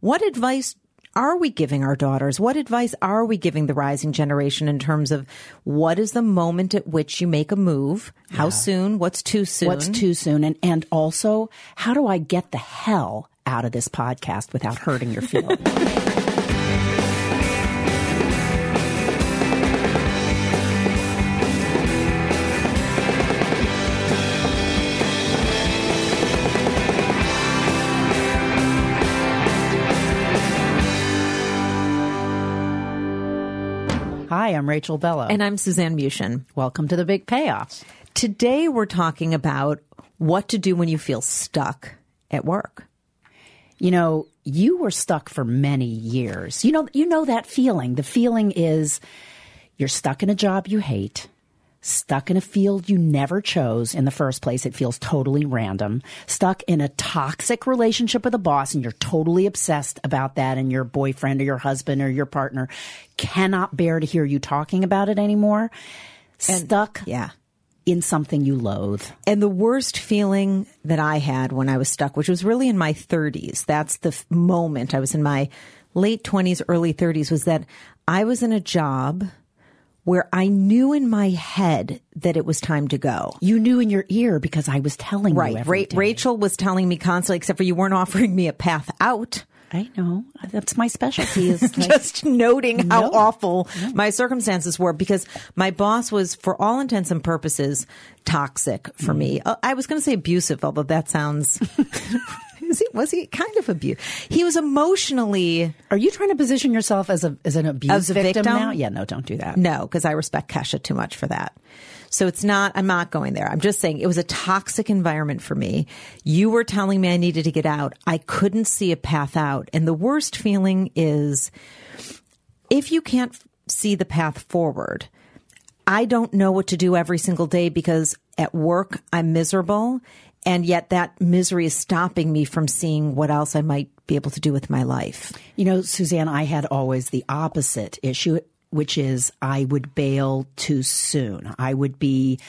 What advice are we giving our daughters? What advice are we giving the rising generation in terms of what is the moment at which you make a move? How soon? What's too soon? What's too soon? And, and also, how do I get the hell out of this podcast without hurting your feelings? Hi, I'm Rachel Bellow. And I'm Suzanne Muchin. welcome to the big payoff. Today we're talking about what to do when you feel stuck at work. You know, you were stuck for many years. You know, you know that feeling. The feeling is you're stuck in a job you hate, stuck in a field you never chose in the first place. It feels totally random. Stuck in a toxic relationship with a boss and you're totally obsessed about that and your boyfriend or your husband or your partner cannot bear to hear you talking about it anymore. And, stuck Yeah. in something you loathe. And the worst feeling that I had when I was stuck, which was really in my 30s, that's the f- moment I was in my late 20s, early 30s, was that I was in a job where I knew in my head that it was time to go. You knew in your ear because I was telling you Right. Ra- Rachel was telling me constantly, except for you weren't offering me a path out. I know. That's my specialty is like, just noting how No. awful my circumstances were because my boss was, for all intents and purposes, toxic for me. Uh, I was going to say abusive, although that sounds. Is he, was he kind of abused? He was emotionally Are you trying to position yourself as a as an abuse victim, victim? now? Yeah, no, don't do that. no, because I respect Kesha too much for that. So it's not. I'm not going there. I'm just saying it was a toxic environment for me. You were telling me I needed to get out. I couldn't see a path out, and the worst feeling is if you can't see the path forward. I don't know what to do every single day because at work I'm miserable and yet that misery is stopping me from seeing what else I might be able to do with my life. You know, Suzanne, I had always the opposite issue, which is I would bail too soon. I would be,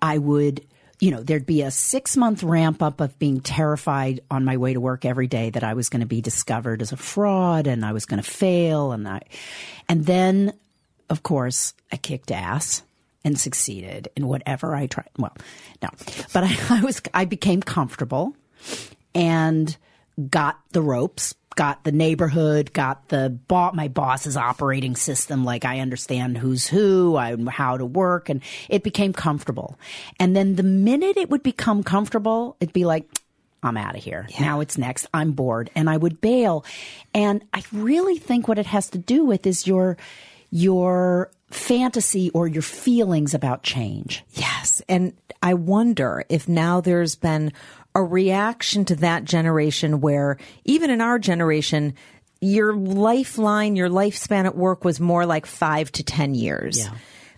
I would, you know, there'd be a six month ramp up of being terrified on my way to work every day that I was going to be discovered as a fraud and I was going to fail. And I, and then, of course, I kicked ass and succeeded in whatever I tried. Well, no, but I, I was, I became comfortable and got the ropes, got the neighborhood, got the bo- my boss's operating system. Like I understand who's who, I how to work, and it became comfortable. And then the minute it would become comfortable, it'd be like. I'm out of here. Now it's next. I'm bored and I would bail. And I really think what it has to do with is your your fantasy or your feelings about change. Yes. And I wonder if now there's been a reaction to that generation where even in our generation, your lifeline, your lifespan at work was more like five to 10 years. Yeah.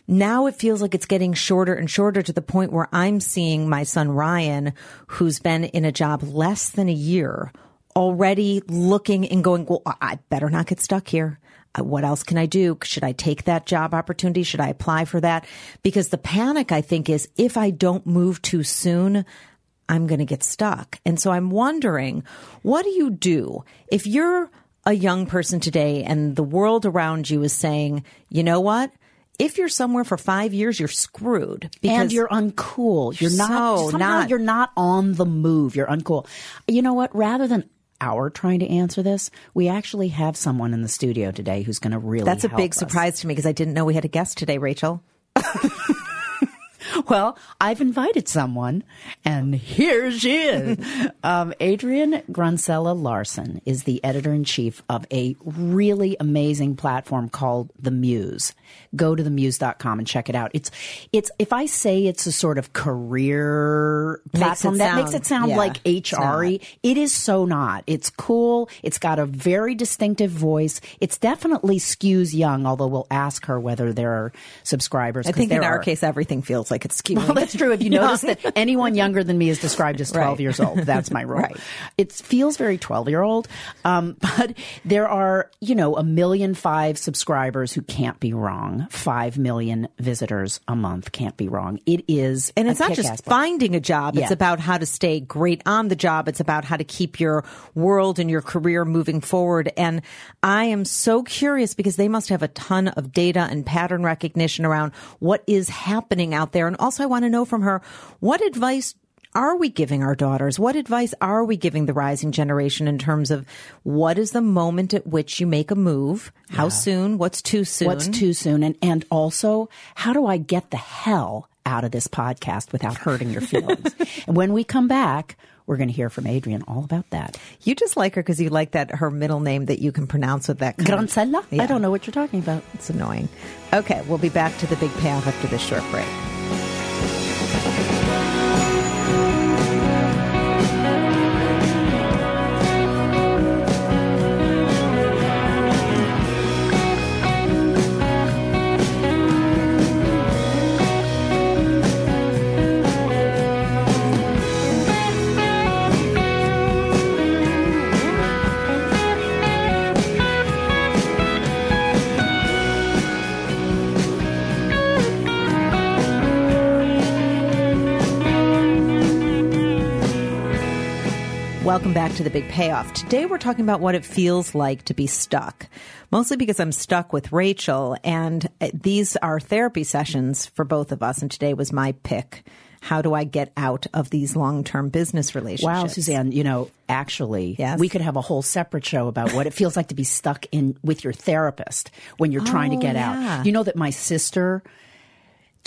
Now it feels like it's getting shorter and shorter to the point where I'm seeing my son Ryan, who's been in a job less than a year, already looking and going, well, I better not get stuck here. Uh, What else can I do? Should I take that job opportunity? Should I apply for that? Because the panic, I think, is if I don't move too soon, I'm going to get stuck. And so I'm wondering, what do you do if you're a young person today and the world around you is saying, you know what? if you're somewhere for five years, you're screwed. and you're uncool. You're not So somehow not- you're not on the move. You're uncool. You know what? Rather than our trying to answer this, we actually have someone in the studio today who's going to really. That's a big us. surprise to me because I didn't know we had a guest today, Rachel. Well, I've invited someone, and here she is. um, Adrian Granzella Larssen is the editor in chief of a really amazing platform called The Muse. Go to themuse.com and check it out. It's, it's, if I say it's a sort of career Makes platform, that makes it sound yeah, like HR. It is so not. It's cool. It's got a very distinctive voice. It's definitely skews young, although we'll ask her whether there are subscribers. I think in our are. case, everything feels like it's skewing. Well, that's true. If you notice that anyone younger than me is described as 12 Right. years old, that's my rule. Right. It feels very 12 year old. Um, but there are, you know, a million five subscribers who can't be wrong. Five million visitors a month can't be wrong. It is. And it's not just platform. finding a job. It's Yeah. about how to stay great on the job. It's about how to keep your world and your career moving forward. And I am so curious because they must have a ton of data and pattern recognition around what is happening out there. And also I want to know from her, what advice are we giving our daughters? What advice are we giving the rising generation in terms of what is the moment at which you make a move? How soon? What's too soon? What's too soon? And, and also, how do I get the hell out of this podcast without hurting your feelings? and when we come back, we're going to hear from Adrian all about that. You just like her because you like that her middle name that you can pronounce with that Granzella? Yeah. I don't know what you're talking about. It's annoying. Okay, we'll be back to the big payoff after this short break. Welcome back to the big payoff. Today we're talking about what it feels like to be stuck. Mostly because I'm stuck with Rachel and uh, these are therapy sessions for both of us and today was my pick. How do I get out of these long-term business relationships? Wow, Suzanne, you know, actually, Yes? we could have a whole separate show about what it feels like to be stuck in with your therapist when you're trying to Oh, get yeah. out. You know that my sister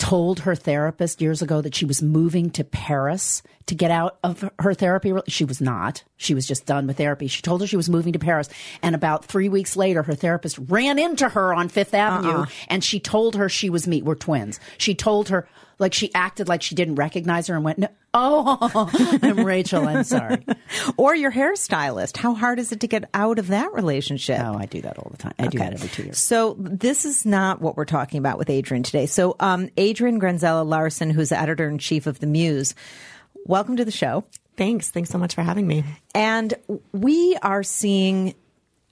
told her therapist years ago that she was moving to Paris to get out of her therapy. She was not. She was just done with therapy. She told her she was moving to Paris. And about three weeks later, her therapist ran into her on Fifth Avenue uh-uh. and she told her she was me. We're twins. She told her, like, she acted like she didn't recognize her and went, no, Oh, I'm Rachel. I'm sorry. or your hairstylist. How hard is it to get out of that relationship? Oh, I do that all the time. I do that every two years. So this is not what we're talking about with Adrian today. So um, Adrian Granzella Larssen, who's the editor in chief of the Muse, welcome to the show. Thanks. Thanks so much for having me. And we are seeing,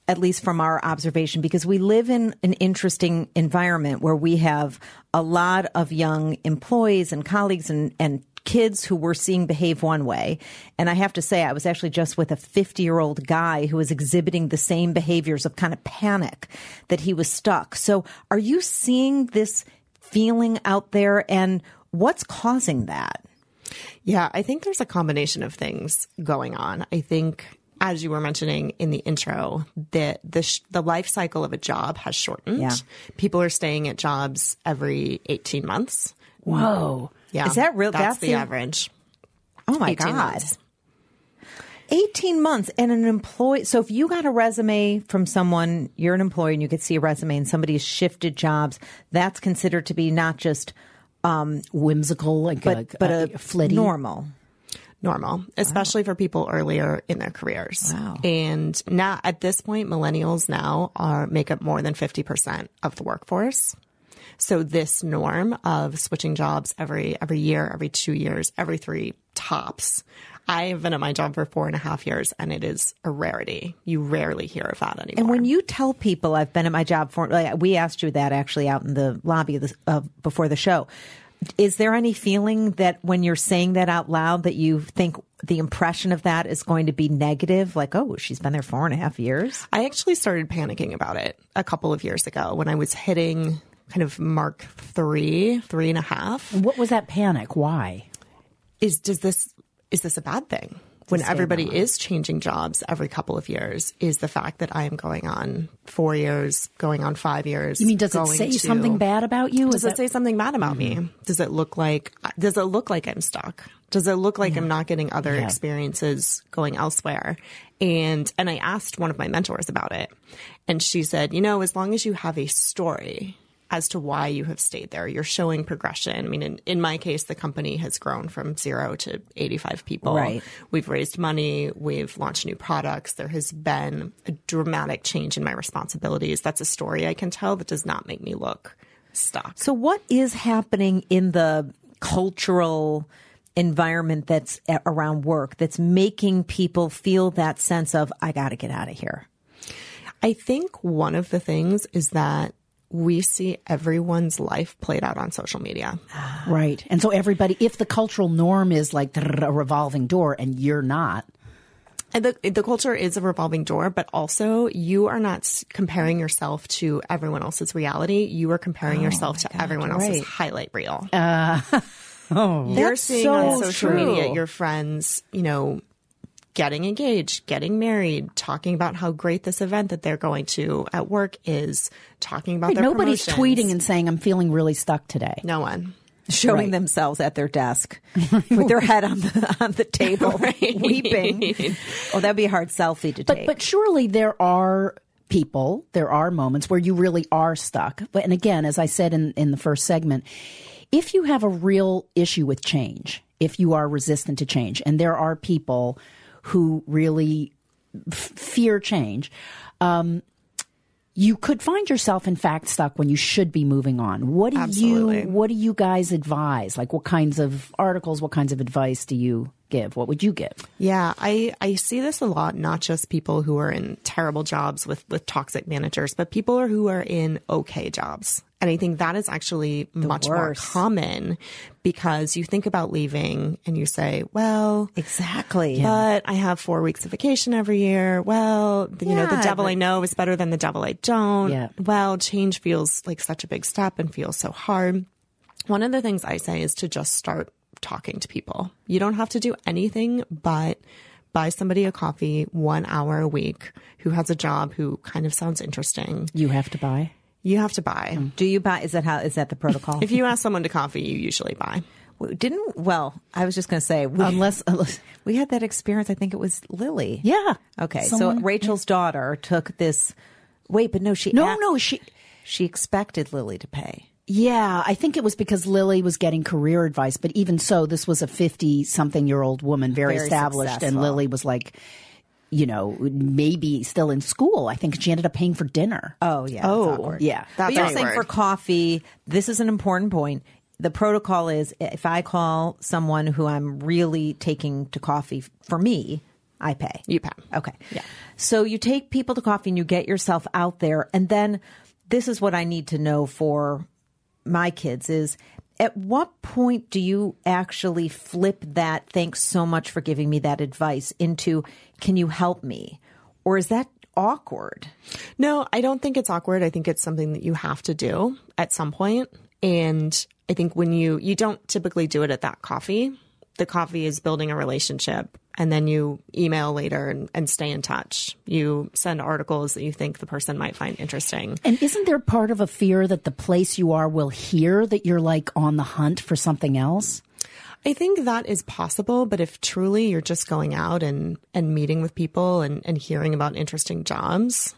at least from our observation, because we live in an interesting environment where we have a lot of young employees and colleagues and, and kids who we're seeing behave one way. And I have to say, I was actually just with a 50 year old guy who was exhibiting the same behaviors of kind of panic that he was stuck. So are you seeing this feeling out there and what's causing that? Yeah, I think there's a combination of things going on. I think, as you were mentioning in the intro, that the sh- the life cycle of a job has shortened. Yeah. People are staying at jobs every 18 months. Whoa. Yeah, Is that real? That's, That's the, the- average. Oh my 18 God. months. 18 months and an employee. So if you got a resume from someone, you're an employee and you could see a resume and somebody has shifted jobs, that's considered to be not just, um, Whimsical, like but, a, but a, a, a flitty. normal. Normal, especially for people earlier in their careers. Wow. And now at this point, millennials now are make up more than 50% of the workforce. So this norm of switching jobs every, every year, every two years, every three tops. I've been at my job for four and a half years and it is a rarity. You rarely hear of that anymore. And when you tell people I've been at my job for, like, we asked you that actually out in the lobby of the, uh, before the show. Is there any feeling that when you're saying that out loud that you think the impression of that is going to be negative? Like, oh, she's been there four and a half years. I actually started panicking about it a couple of years ago when I was hitting kind of mark three, three and a half. What was that panic? Why? Is does this is this a bad thing? When everybody is changing jobs every couple of years, is the fact that I am going on four years, going on five years. You mean does it say to- something bad about you? Does Is it that- say something bad about Mm-hmm. me? Does it look like does it look like I'm stuck? Does it look like I'm not getting other Yeah. experiences going elsewhere? And and I asked one of my mentors about it. And she said, "You know, as long as you have a story as to why you have stayed there, you're showing progression. I mean, in, in my case, the company has grown from 0 to 85 people. Right. We've raised money, we've launched new products. There has been a dramatic change in my responsibilities. That's a story I can tell that does not make me look stuck. So, what is happening in the cultural environment that's eh, around work that's making people feel that sense of, I got to get out of here? I think one of the things is that we see everyone's life played out on social media. Right. And so everybody, if the cultural norm is like a revolving door and you're not, And the, the culture is a revolving door, but also you are not comparing yourself to everyone else's reality. You are comparing oh yourself to everyone else's highlight reel. Uh, oh, You're seeing so on social true. media your friends, you know, getting engaged, getting married, talking about how great this event that they're going to at work is, talking about their nobody's promotions. tweeting and saying, I'm feeling really stuck today. no one. Showing Right. themselves at their desk with their head on the on the table, weeping. Oh, that'd be a hard selfie to But take. but surely there are people, there are moments where you really are stuck. But and again, as I said in in the first segment, if you have a real issue with change, if you are resistant to change, and there are people who really f- fear change, um, you could find yourself in fact stuck when you should be moving on. What do Absolutely. you what do you guys advise? Like what kinds of articles, what kinds of advice do you give? What would you give? Yeah, I, I see this a lot, not just people who are in terrible jobs with, with toxic managers, but people who are in okay jobs. And I think that is actually much more common because you think about leaving and you say, well, exactly. but I have four weeks of vacation every year. Well, you know, the devil but- I know is better than the devil I don't. Yeah. Well, change feels like such a big step and feels so hard. One of the things I say is to just start talking to people. You don't have to do anything but buy somebody a coffee one hour a week who has a job who kind of sounds interesting. You have to buy. You have to buy. Hmm. Do you buy? Is that how? Is that the protocol? If you ask someone to coffee, you usually buy. didn't well, I was just going to say we, Unless, unless we had that experience. I think it was Lily. yeah. Okay, Someone- so Rachel's daughter took this. Wait, but no, she No, a- no, she she expected Lily to pay. Yeah, I think it was because Lily was getting career advice, but even so, this was a 50 something year old woman, very, Very established, and. Lily was like, you know, maybe still in school. I think she ended up paying for dinner. Oh yeah, Oh, awkward. yeah. That's but you're awkward. saying for coffee, this is an important point. The protocol is if I call someone who I'm really taking to coffee for me, I pay. You pay. Okay. Yeah. So you take people to coffee and you get yourself out there. And then this is what I need to know for my kids is at what point do you actually flip that thanks so much for giving me that advice into can you help me? Or is that awkward? No, I don't think it's awkward. I think it's something that you have to do at some point. And I think when you you don't typically do it at that coffee. The coffee is building a relationship and then you email later and, and stay in touch. You send articles that you think the person might find interesting. And isn't there part of a fear that the place you are will hear that you're like on the hunt for something else? I think that is possible, but if truly you're just going out and, and meeting with people and, and hearing about interesting jobs,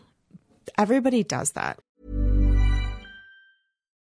everybody does that.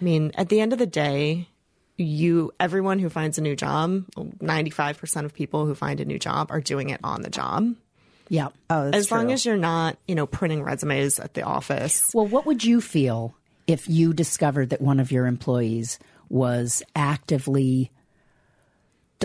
I mean, at the end of the day, you everyone who finds a new job, 95% of people who find a new job are doing it on the job. Yeah. Oh, as long as you're not, you know, printing resumes at the office. Well, what would you feel if you discovered that one of your employees was actively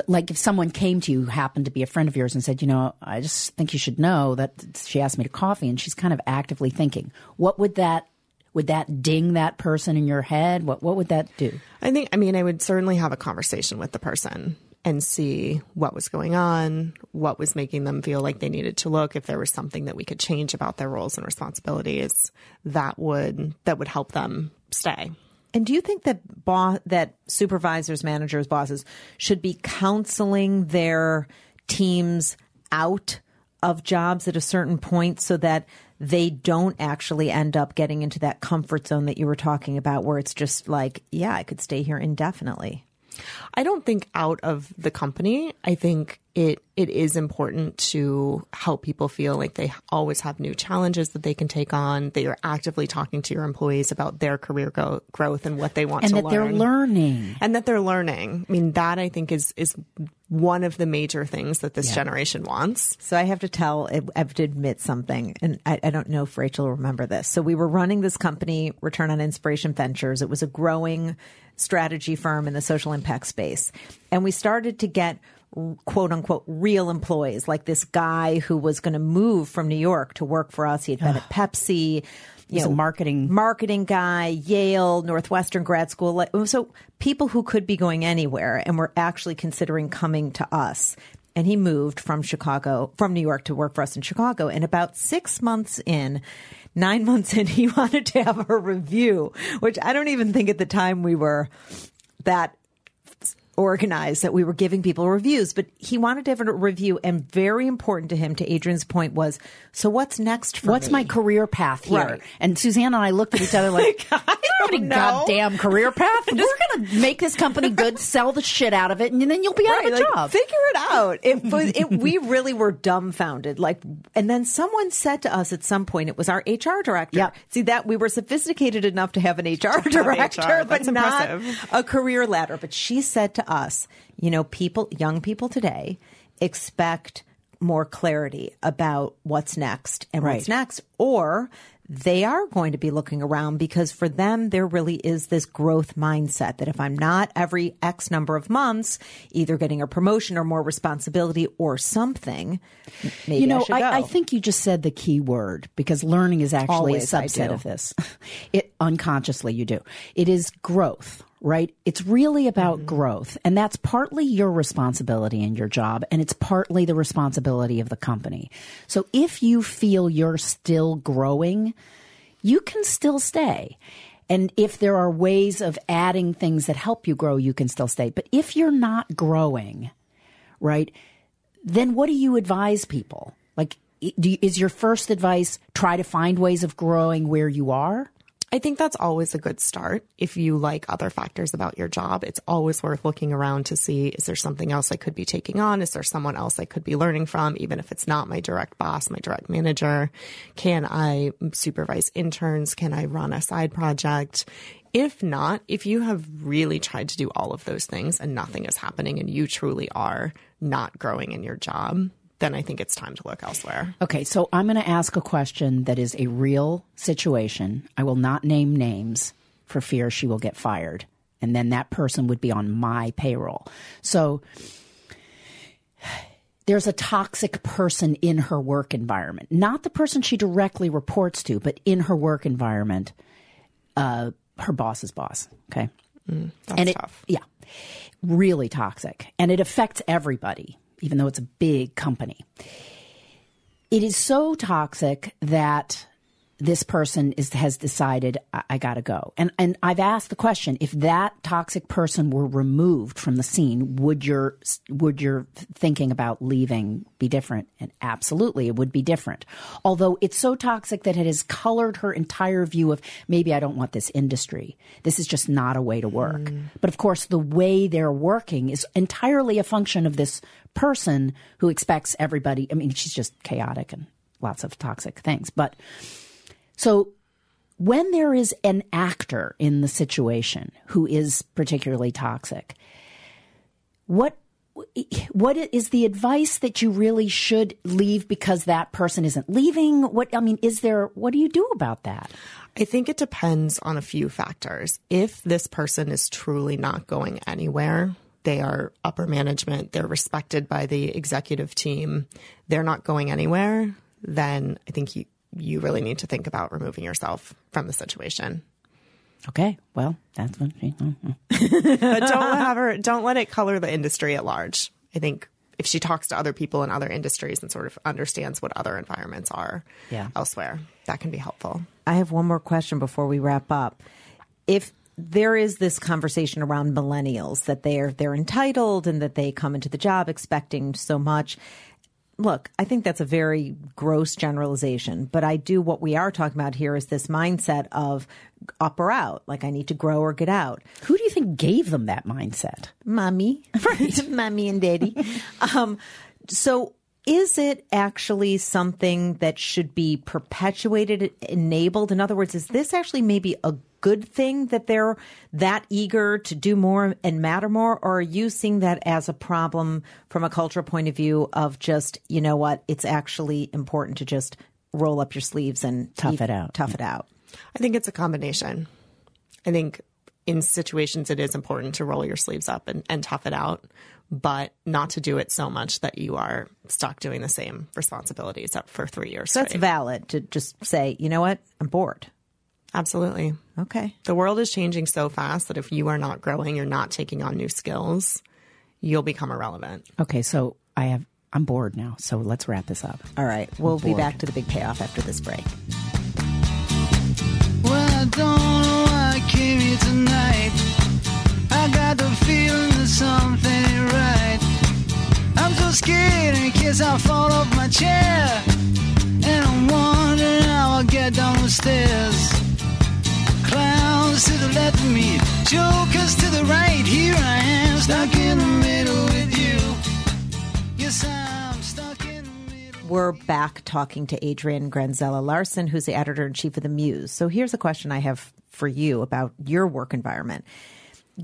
like if someone came to you who happened to be a friend of yours and said, you know, I just think you should know that she asked me to coffee and she's kind of actively thinking. What would that would that ding that person in your head? What what would that do? I think, I mean, I would certainly have a conversation with the person and see what was going on, what was making them feel like they needed to look, if there was something that we could change about their roles and responsibilities that would that would help them stay. And do you think that bo- that supervisors, managers, bosses should be counseling their teams out of jobs at a certain point so that they don't actually end up getting into that comfort zone that you were talking about where it's just like, yeah, I could stay here indefinitely. I don't think out of the company. I think it it is important to help people feel like they always have new challenges that they can take on. That you're actively talking to your employees about their career go- growth and what they want And to that they're learning. and that they're learning. I mean, that I think is is one of the major things that this generation wants. So I have to tell, I have to admit something, and I, I don't know if Rachel will remember this. So we were running this company, Return on Inspiration Ventures. It was a growing strategy firm in the social impact space. And we started to get quote unquote real employees, like this guy who was going to move from New York to work for us. He had been at Pepsi. You He's a marketing- marketing guy, Yale, Northwestern grad school. So people who could be going anywhere and were actually considering coming to us. And he moved from Chicago, from New York to work for us in Chicago. And about six months in, nine months in, he wanted to have a review, which I don't even think at the time we were that organized that we were giving people reviews, but he wanted to have a review. And very important to him, to Adrian's point, was so what's next for What's me? my career path here? Right. And Suzanne and I looked at each other like, I don't have any know. goddamn career path. We're going to make this company good, sell the shit out of it, and then you'll be out Right, of a like, job. Figure it out. It, was- it, we really were dumbfounded. Like, and then someone said to us at some point, it was our HR director. Yeah. See that we were sophisticated enough to have an HR director, HR. but That's not a career ladder. But she said to us, you know, people, young people today expect more clarity about what's next and what's next, or they are going to be looking around because for them, there really is this growth mindset that if I'm not every X number of months either getting a promotion or more responsibility or something, maybe you know, I go. I, think you just said the key word because learning is actually Always a I subset of this. It unconsciously you do. It is growth, right? It's really about Mm-hmm. growth, and that's partly your responsibility in your job, and it's partly the responsibility of the company. So if you feel you're still growing, you can still stay. And if there are ways of adding things that help you grow, you can still stay. But if you're not growing, right, then what do you advise people? Like, do you, is your first advice try to find ways of growing where you are? I think that's always a good start. If you like other factors about your job, it's always worth looking around to see is there something else I could be taking on? Is there someone else I could be learning from, even if it's not my direct boss, my direct manager? Can I supervise interns? Can I run a side project? If not, if you have really tried to do all of those things and nothing is happening and you truly are not growing in your job, then I think it's time to look elsewhere. Okay, so I'm going to ask a question that is a real situation. I will not name names for fear she will get fired. And then that person would be on my payroll. So there's a toxic person in her work environment, not the person she directly reports to, but in her work environment, uh, her boss's boss. Okay. That's and it, tough. yeah, really toxic, and it affects everybody, even though it's a big company. It is so toxic that this person is has decided I, I got to go. And and I've asked the question: if that toxic person were removed from the scene, would your would your thinking about leaving be different? And absolutely, it would be different. Although it's so toxic that it has colored her entire view of maybe I don't want this industry. This is just not a way to work. Mm. But of course, the way they're working is entirely a function of this person who expects everybody. I mean, she's just chaotic and lots of toxic things, but. So when there is an actor in the situation who is particularly toxic, what what is the advice that you really should leave because that person isn't leaving? What I mean, is there what do you do about that? I think it depends on a few factors. If this person is truly not going anywhere, they are upper management, they're respected by the executive team, they're not going anywhere, then I think you you really need to think about removing yourself from the situation. Okay, well, that's what she. but don't have her. Don't let it color the industry at large. I think if she talks to other people in other industries and sort of understands what other environments are Yeah. elsewhere, that can be helpful. I have one more question before we wrap up. If there is this conversation around millennials that they're they're entitled and that they come into the job expecting so much. Look, I think that's a very gross generalization, but I do what we are talking about here is this mindset of up or out, like I need to grow or get out. Who do you think gave them that mindset? mommy, right? mommy and daddy. Um, so is it actually something that should be perpetuated, enabled? In other words, is this actually maybe a good thing that they're that eager to do more and matter more? Or are you seeing that as a problem from a cultural point of view of just, you know what, it's actually important to just roll up your sleeves and Tough it out. Tough it out. I think it's a combination. I think in situations it is important to roll your sleeves up and, and tough it out, but not to do it so much that you are stuck doing the same responsibilities up for three years. So that's straight. valid to just say, you know what, I'm bored. Absolutely. Okay. The world is changing so fast that if you are not growing, you're not taking on new skills, you'll become irrelevant. Okay, so I have. I'm bored now, so let's wrap this up. All right. We'll be back to the big payoff after this break. Got the feeling that something right. I'm so scared in case I fall off my chair. And I'm wondering how I'll get down the stairs. Clowns to the left of me, jokers to the right. Here I am, stuck in the middle with you. Yes, I'm stuck in the middle. We're back talking to Adrian Granzella Larssen, who's the editor in chief of the Muse. So here's a question I have for you about your work environment.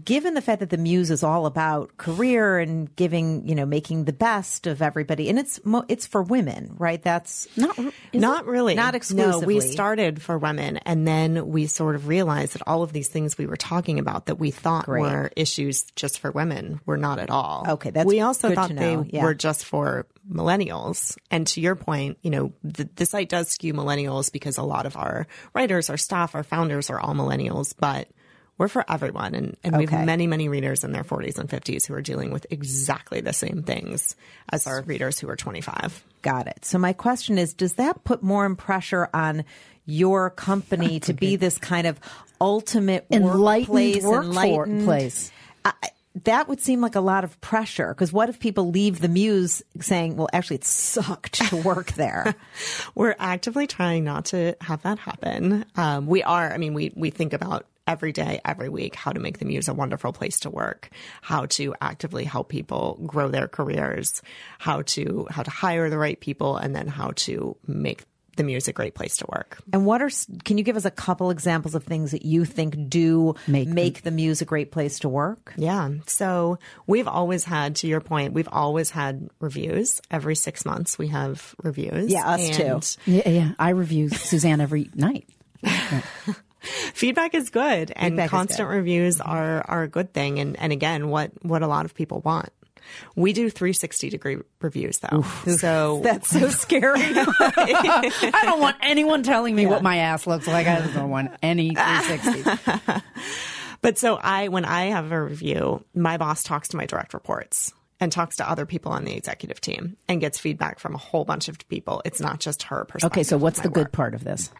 Given the fact that the Muse is all about career and giving, you know, making the best of everybody, and it's mo- it's for women, right? That's Not, Not really. Not exclusively. No, we started for women and then we sort of realized that all of these things we were talking about that we thought Great. were issues just for women were not at all. Okay, that's We also thought they yeah. were just for millennials. And to your point, you know, the, the site does skew millennials because a lot of our writers, our staff, our founders are all millennials, but we're for everyone. And, and we have many, many readers in their 40s and 50s who are dealing with exactly the same things as our readers who are 25. Got it. So my question is, does that put more pressure on your company to be this kind of ultimate Enlightened workplace, work enlightened place. I, that would seem like a lot of pressure because what if people leave the muse saying, "Well, actually, it sucked to work there." We're actively trying not to have that happen. Um, we are, I mean, we, we think about every day, every week, how to make the Muse a wonderful place to work, how to actively help people grow their careers, how to, how to hire the right people, and then how to make the Muse a great place to work. and what are? Can you give us a couple examples of things that you think do Make- make, the muse a great place to work? Yeah. So we've always had, to your point, we've always had reviews. Every six months we have reviews. Yeah, us too. Yeah, yeah. I review Suzanne every night. feedback is good and Feedback constant good. reviews mm-hmm. are are a good thing and and again what what a lot of people want we do 360 degree reviews though so That's so scary. I don't want anyone telling me what my ass looks like. I don't want any 360. but so i when i have a review my boss talks to my direct reports and talks to other people on the executive team and gets feedback from a whole bunch of people it's not just her perspective Okay, so what's the good work. part of this?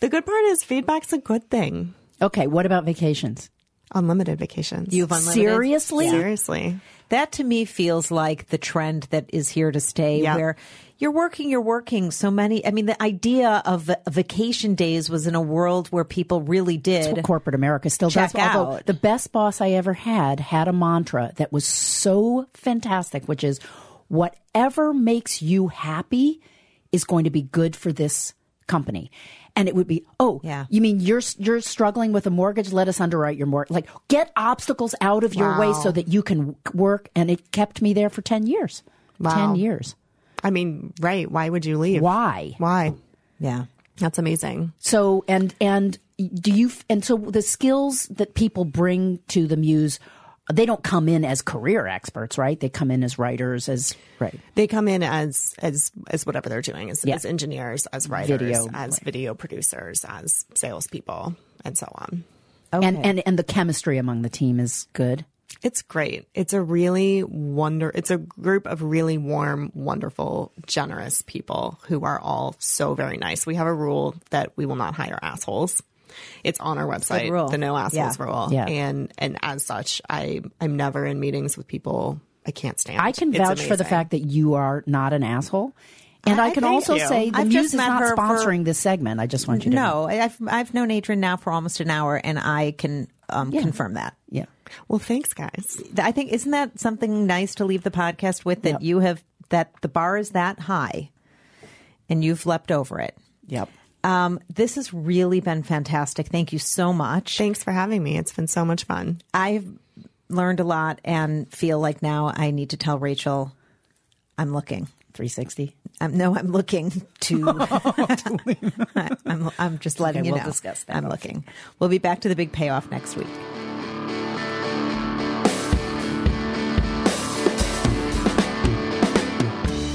The good part is feedback's a good thing. Okay, what about vacations? Unlimited vacations. You've unlimited. Seriously? Seriously. That to me feels like the trend that is here to stay Yeah. where you're working, you're working so many. I mean, the idea of vacation days was in a world where people really did. what corporate America still Check does. Although out. the best boss I ever had had a mantra that was so fantastic, which is whatever makes you happy is going to be good for this company. And it would be, oh, Yeah. you mean you're you're struggling with a mortgage? Let us underwrite your mortgage. Like, get obstacles out of your way so that you can work. And it kept me there for ten years. Wow. Ten years. I mean, right. Why would you leave? Why? Why? yeah. That's amazing. So and and do you and so the skills that people bring to the muse, they don't come in as career experts, right? They come in as writers, as right. They come in as as as whatever they're doing, as, Yeah. as engineers, as writers, Video, as right. video producers, as salespeople, and so on. Okay. And and and the chemistry among the team is good. It's great. It's a really wonder. It's a group of really warm, wonderful, generous people who are all so very nice. We have a rule that we will not hire assholes. It's on our website, rule. the no assholes Yeah. rule. Yeah. And and as such, I I'm never in meetings with people I can't stand. I can It's vouch for the fact that you are not an asshole. And I, I- can also you. say the I've Muse is not her for- sponsoring this segment. I just want you to know. No, I've I've known Adrian now for almost an hour, and I can um, confirm that. Yeah. Well, thanks, guys. I think isn't that something nice to leave the podcast with that Yep. you have that the bar is that high, and you've leapt over it. Yep. Um, this has really been fantastic. Thank you so much. Thanks for having me. It's been so much fun. I've learned a lot and feel like now I need to tell Rachel I'm looking. 360. Um, no, I'm looking to. I'm, I'm just letting Okay, you we'll know. discuss that I'm off. looking. We'll be back to the big payoff next week.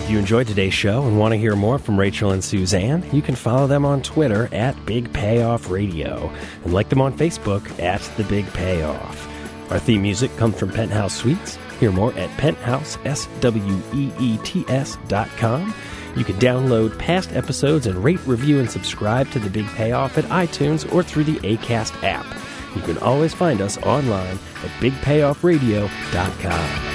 If you enjoyed today's show and want to hear more from Rachel and Suzanne, you can follow them on Twitter at Big Payoff Radio and like them on Facebook at The Big Payoff. Our theme music comes from Penthouse Suites. Hear more at penthouseSuites.com. You can download past episodes and rate, review, and subscribe to The Big Payoff at iTunes or through the ACAST app. You can always find us online at BigPayoffRadio.com.